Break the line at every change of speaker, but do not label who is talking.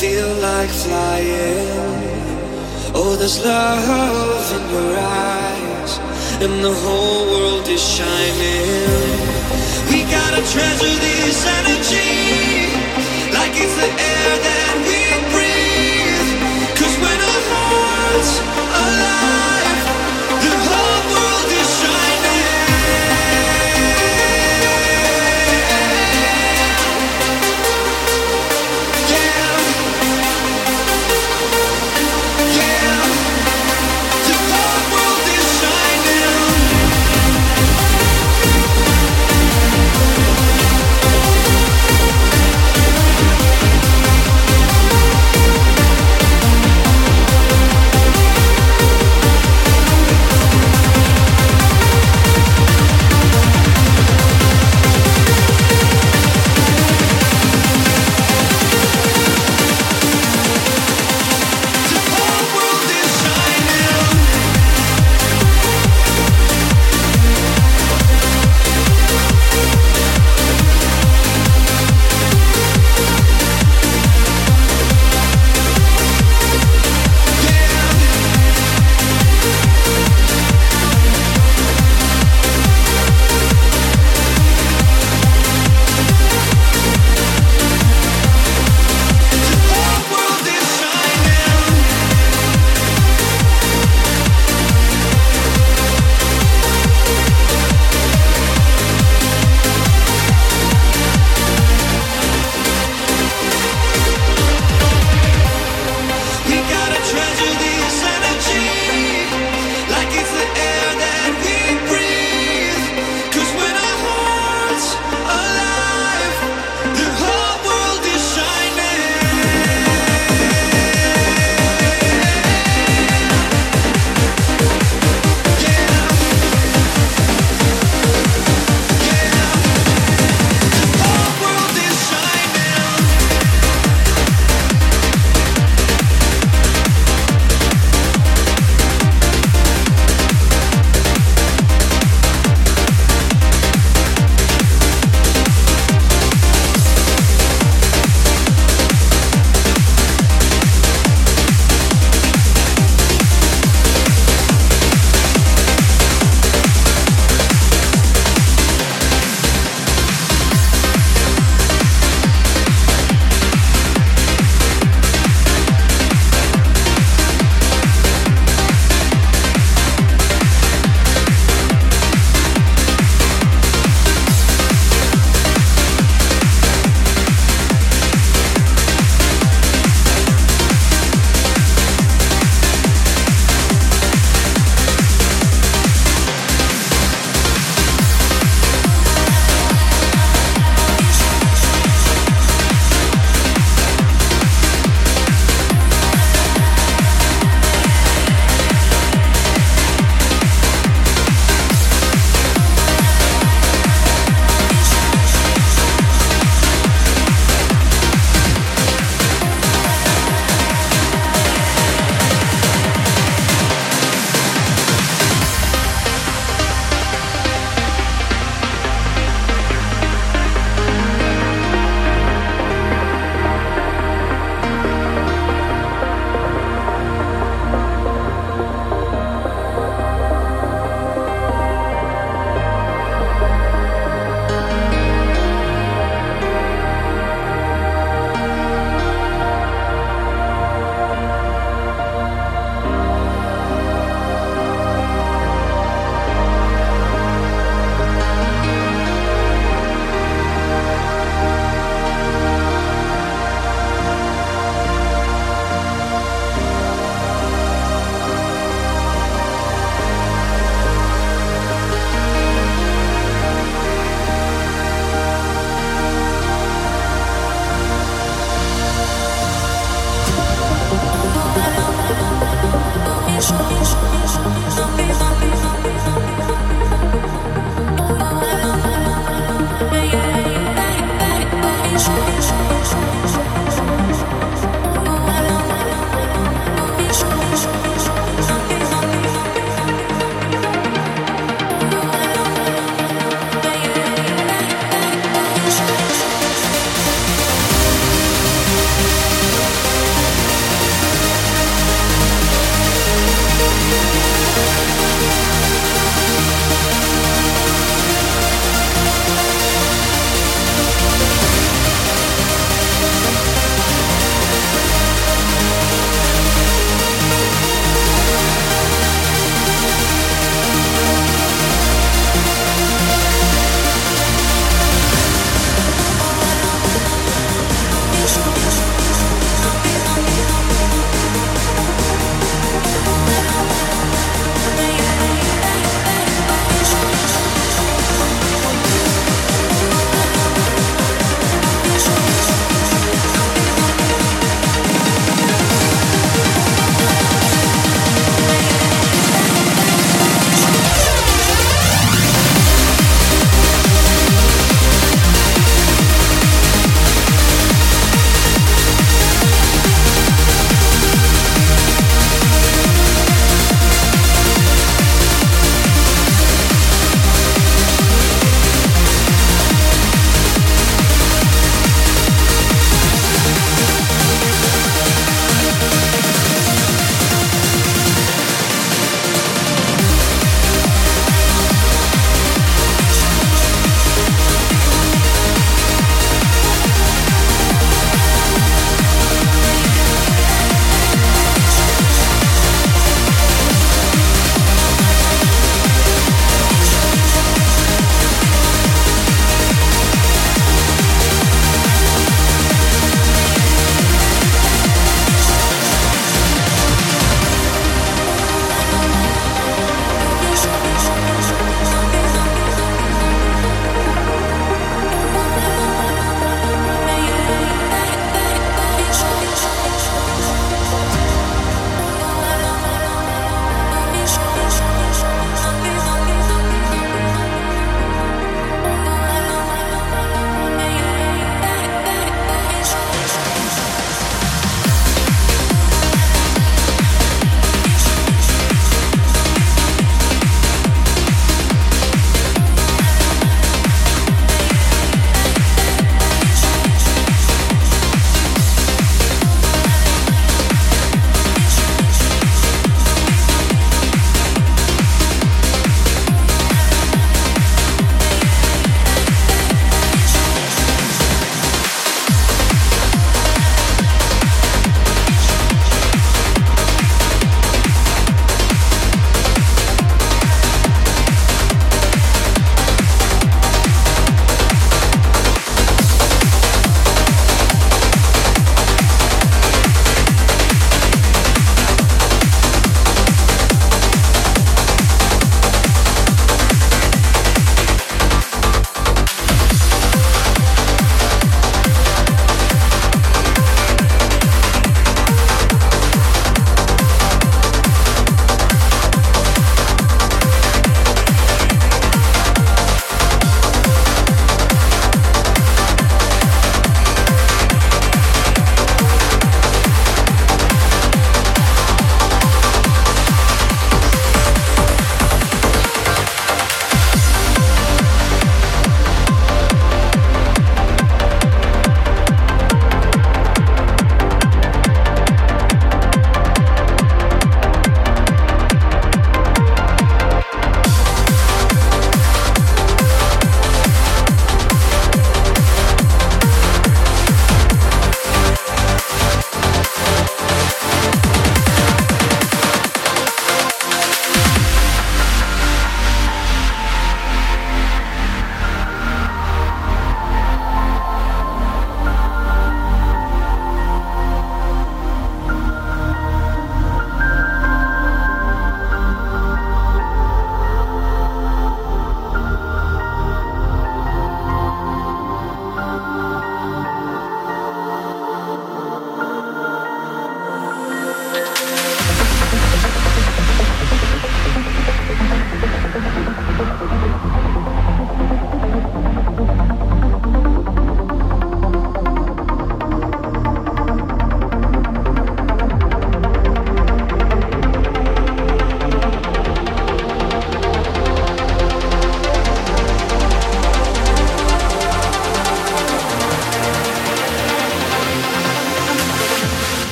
feel like flying. Oh, there's love in your eyes, and the whole world is shining. We gotta treasure this energy like it's the air that we breathe. Cause when our hearts